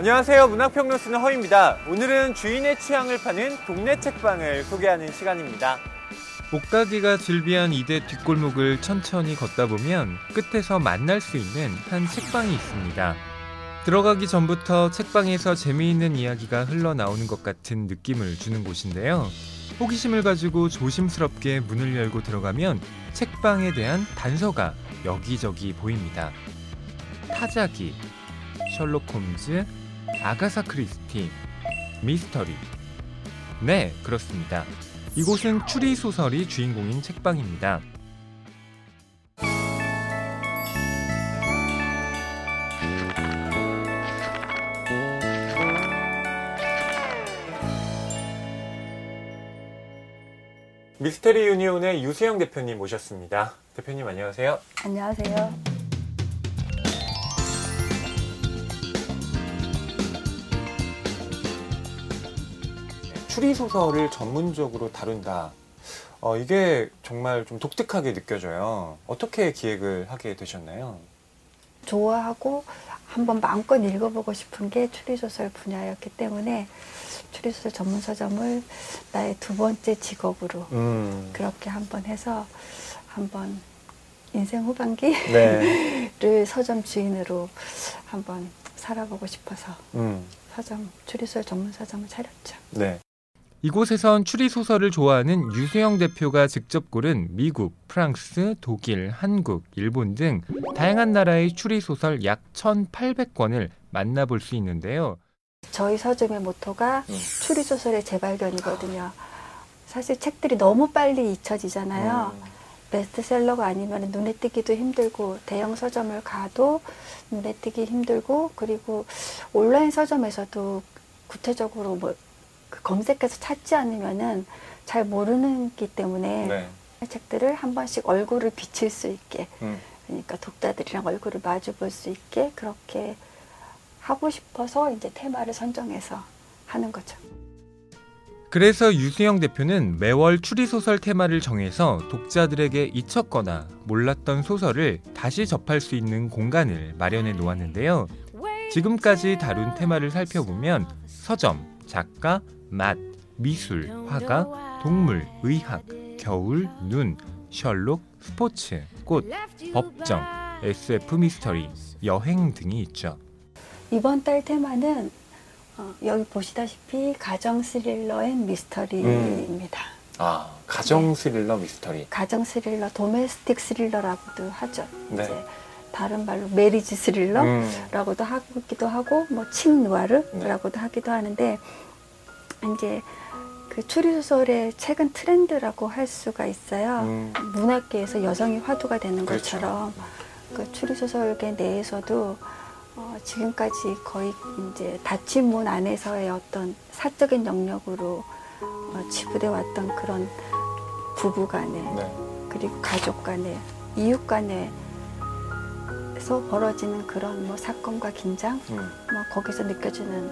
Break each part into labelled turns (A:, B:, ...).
A: 안녕하세요. 문학평론 쓰는 허입니다. 오늘은 주인의 취향을 파는 동네 책방을 소개하는 시간입니다.
B: 옷가게가 즐비한 이대 뒷골목을 천천히 걷다 보면 끝에서 만날 수 있는 한 책방이 있습니다. 들어가기 전부터 책방에서 재미있는 이야기가 흘러나오는 것 같은 느낌을 주는 곳인데요. 호기심을 가지고 조심스럽게 문을 열고 들어가면 책방에 대한 단서가 여기저기 보입니다. 타자기, 셜록 홈즈, 아가사 크리스티, 미스터리. 네, 그렇습니다. 이곳은 추리 소설이 주인공인 책방입니다.
A: 미스테리 유니온의 유수영 대표님 모셨습니다. 대표님 안녕하세요.
C: 안녕하세요.
A: 추리 소설을 전문적으로 다룬다. 어, 이게 정말 좀 독특하게 느껴져요. 어떻게 기획을 하게 되셨나요?
C: 좋아하고 한번 마음껏 읽어보고 싶은 게 추리소설 분야였기 때문에 추리소설 전문 서점을 나의 두 번째 직업으로
A: 음.
C: 그렇게 한번 해서 한번 인생 후반기를
A: 네.
C: 서점 주인으로 한번 살아보고 싶어서
A: 음.
C: 서점 추리소설 전문 서점을 차렸죠.
A: 네.
B: 이곳에선 추리 소설을 좋아하는 유수영 대표가 직접 고른 미국, 프랑스, 독일, 한국, 일본 등 다양한 나라의 추리 소설 약 1,800권을 만나볼 수 있는데요.
C: 저희 서점의 모토가
A: 음.
C: 추리소설의 재발견이거든요. 사실 책들이 너무 빨리 잊혀지잖아요.
A: 음.
C: 베스트셀러가 아니면 눈에 띄기도 힘들고 대형 서점을 가도 눈에 띄기 힘들고 그리고 온라인 서점에서도 구체적으로 뭐 그 검색해서 찾지 않으면은 잘 모르는기 때문에
A: 네.
C: 책들을 한 번씩 얼굴을 비칠 수 있게
A: 음.
C: 그러니까 독자들이랑 얼굴을 마주 볼 수 있게 그렇게 하고 싶어서 이제 테마를 선정해서 하는 거죠.
B: 그래서 유수영 대표는 매월 추리 소설 테마를 정해서 독자들에게 잊혔거나 몰랐던 소설을 다시 접할 수 있는 공간을 마련해 놓았는데요. 지금까지 다룬 테마를 살펴보면 서점, 작가, 맛, 미술, 화가, 동물, 의학, 겨울, 눈, 셜록, 스포츠, 꽃, 법정, SF 미스터리, 여행 등이 있죠.
C: 이번 달 테마는 어, 여기 보시다시피 가정 스릴러 and 미스터리입니다.
A: 아, 가정 스릴러 미스터리.
C: 가정 스릴러, domestic 스릴러라고도 하죠.
A: 네.
C: 다른 말로 marriage 스릴러라고도
A: 음.
C: 하기도 하고 뭐 chick 누아르라고도 하기도 하는데 이제 그 추리 소설의 최근 트렌드라고 할 수가 있어요.
A: 음.
C: 문학계에서 여성이 화두가 되는
A: 그렇죠.
C: 것처럼 그 추리 소설계 내에서도 어, 지금까지 거의 이제 닫힌 문 안에서의 어떤 사적인 영역으로 어, 치부돼 왔던 그런 부부 간에
A: 네.
C: 그리고 가족 간에 이웃 간 에서 벌어지는 그런 뭐 사건과 긴장
A: 음.
C: 뭐 거기서 느껴지는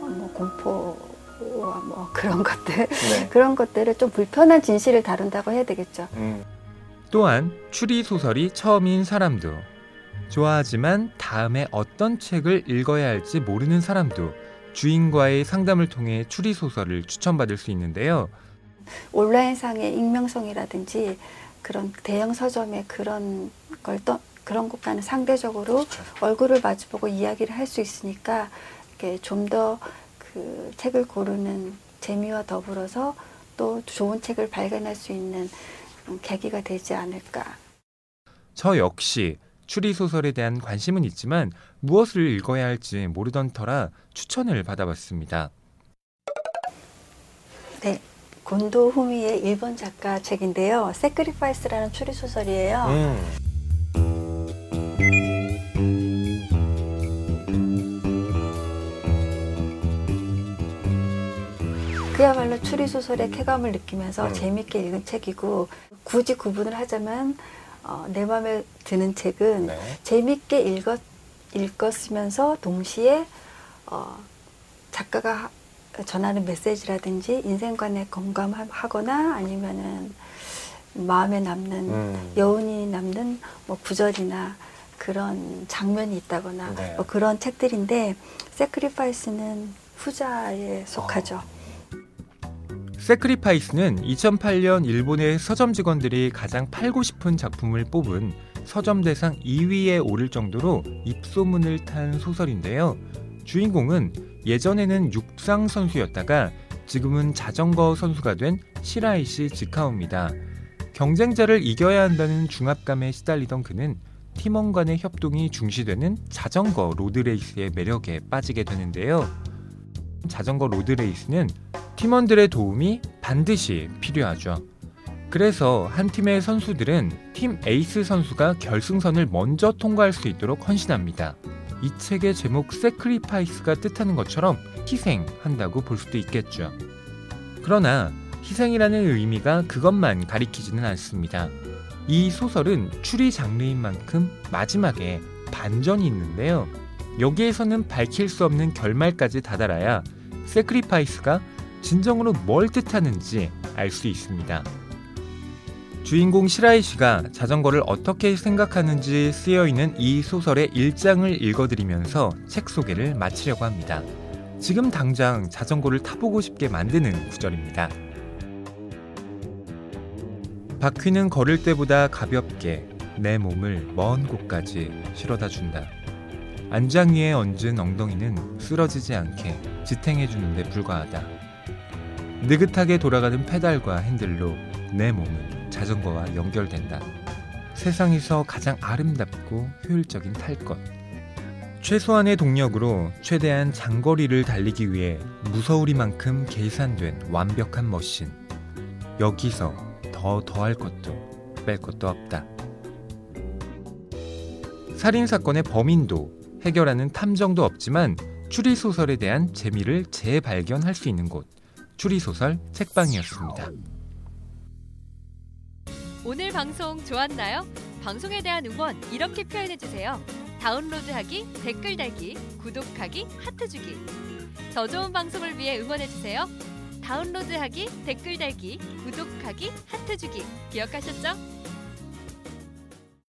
C: 어, 뭐 공포와 뭐 그런 것들
A: 네.
C: 그런 것들을 좀 불편한 진실을 다룬다고 해야 되겠죠.
A: 음.
B: 또한 추리 소설이 처음인 사람도 좋아하지만 다음에 어떤 책을 읽어야 할지 모르는 사람도 주인과의 상담을 통해 추리 소설을 추천받을 수 있는데요.
C: 온라인상의 익명성이라든지 그런 대형 서점의 그런 걸 떠, 그런 것과는 상대적으로
A: 그렇죠.
C: 얼굴을 마주보고 이야기를 할 수 있으니까 이렇게 좀 더 그 책을 고르는 재미와 더불어서 또 좋은 책을 발견할 수 있는 음, 계기가 되지 않을까.
B: 저 역시 추리 소설에 대한 관심은 있지만 무엇을 읽어야 할지 모르던 터라 추천을 받아봤습니다.
C: 네. 곤도 후미의 일본 작가 책인데요. 세크리파이스라는 추리 소설이에요.
A: 음.
C: 그야말로 추리 소설의 쾌감을 느끼면서
A: 음.
C: 재밌게 읽은 책이고 굳이 구분을 하자면 어, 내 마음에 드는 책은
A: 네.
C: 재밌게 읽었, 읽었으면서 동시에 어, 작가가 하- 전하는 메시지라든지 인생관에 공감하거나 아니면은 마음에 남는
A: 음.
C: 여운이 남는 뭐 구절이나 그런 장면이 있다거나
A: 네.
C: 뭐 그런 책들인데 Sacrifice는 후자에 속하죠.
A: 어.
B: Sacrifice는 2008년 일본의 서점 직원들이 가장 팔고 싶은 작품을 뽑은 서점 대상 2위에 오를 정도로 입소문을 탄 소설인데요. 주인공은 예전에는 육상 선수였다가 지금은 자전거 선수가 된 시라이시 지카오입니다. 경쟁자를 이겨야 한다는 중압감에 시달리던 그는 팀원 간의 협동이 중시되는 자전거 로드레이스의 매력에 빠지게 되는데요. 자전거 로드레이스는 팀원들의 도움이 반드시 필요하죠. 그래서 한 팀의 선수들은 팀 에이스 선수가 결승선을 먼저 통과할 수 있도록 헌신합니다. 이 책의 제목 Sacrifice가 뜻하는 것처럼 희생한다고 볼 수도 있겠죠. 그러나 희생이라는 의미가 그것만 가리키지는 않습니다. 이 소설은 추리 장르인 만큼 마지막에 반전이 있는데요. 여기에서는 밝힐 수 없는 결말까지 다다라야 Sacrifice가 진정으로 뭘 뜻하는지 알 수 있습니다. 주인공 시라이시가 자전거를 어떻게 생각하는지 쓰여 있는 이 소설의 1장을 읽어드리면서 책 소개를 마치려고 합니다. 지금 당장 자전거를 타보고 싶게 만드는 구절입니다. 바퀴는 걸을 때보다 가볍게 내 몸을 먼 곳까지 실어다 준다. 안장 위에 얹은 엉덩이는 쓰러지지 않게 지탱해 주는데 불과하다. 느긋하게 돌아가는 페달과 핸들로 내 몸은 자전거와 연결된다. 세상에서 가장 아름답고 효율적인 탈 것. 최소한의 동력으로 최대한 장거리를 달리기 위해 무서우리만큼 계산된 완벽한 머신. 여기서 더 더할 것도 뺄 것도 없다. 살인 사건의 범인도 해결하는 탐정도 없지만 추리 소설에 대한 재미를 재발견할 수 있는 곳 추리 소설 책방이었습니다.
D: 오늘 방송 좋았나요? 방송에 대한 응원 이렇게 표현해 주세요. 다운로드하기, 댓글 달기, 구독하기, 하트 주기. 더 좋은 방송을 위해 응원해 주세요. 다운로드하기, 댓글 달기, 구독하기, 하트 주기. 기억하셨죠?